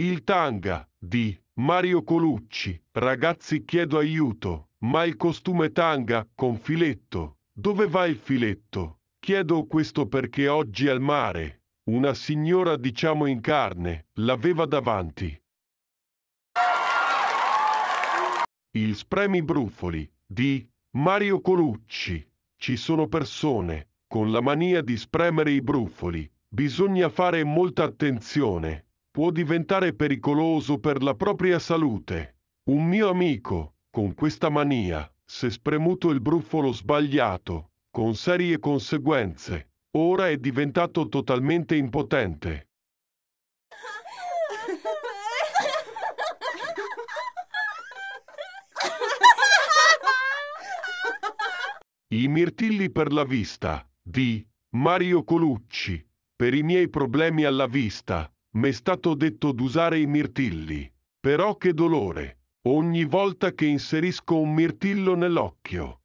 Il tanga di Mario Colucci. Ragazzi chiedo aiuto, ma il costume tanga con filetto. Dove va il filetto? Chiedo questo perché oggi al mare una signora diciamo in carne l'aveva davanti. Il spremi brufoli di Mario Colucci. Ci sono persone con la mania di spremere i brufoli. Bisogna fare molta attenzione. Può diventare pericoloso per la propria salute. Un mio amico, con questa mania, si è spremuto il brufolo sbagliato, con serie conseguenze. Ora è diventato totalmente impotente. I mirtilli per la vista di Mario Colucci. Per i miei problemi alla vista, m'è stato detto d'usare i mirtilli. Però che dolore! Ogni volta che inserisco un mirtillo nell'occhio.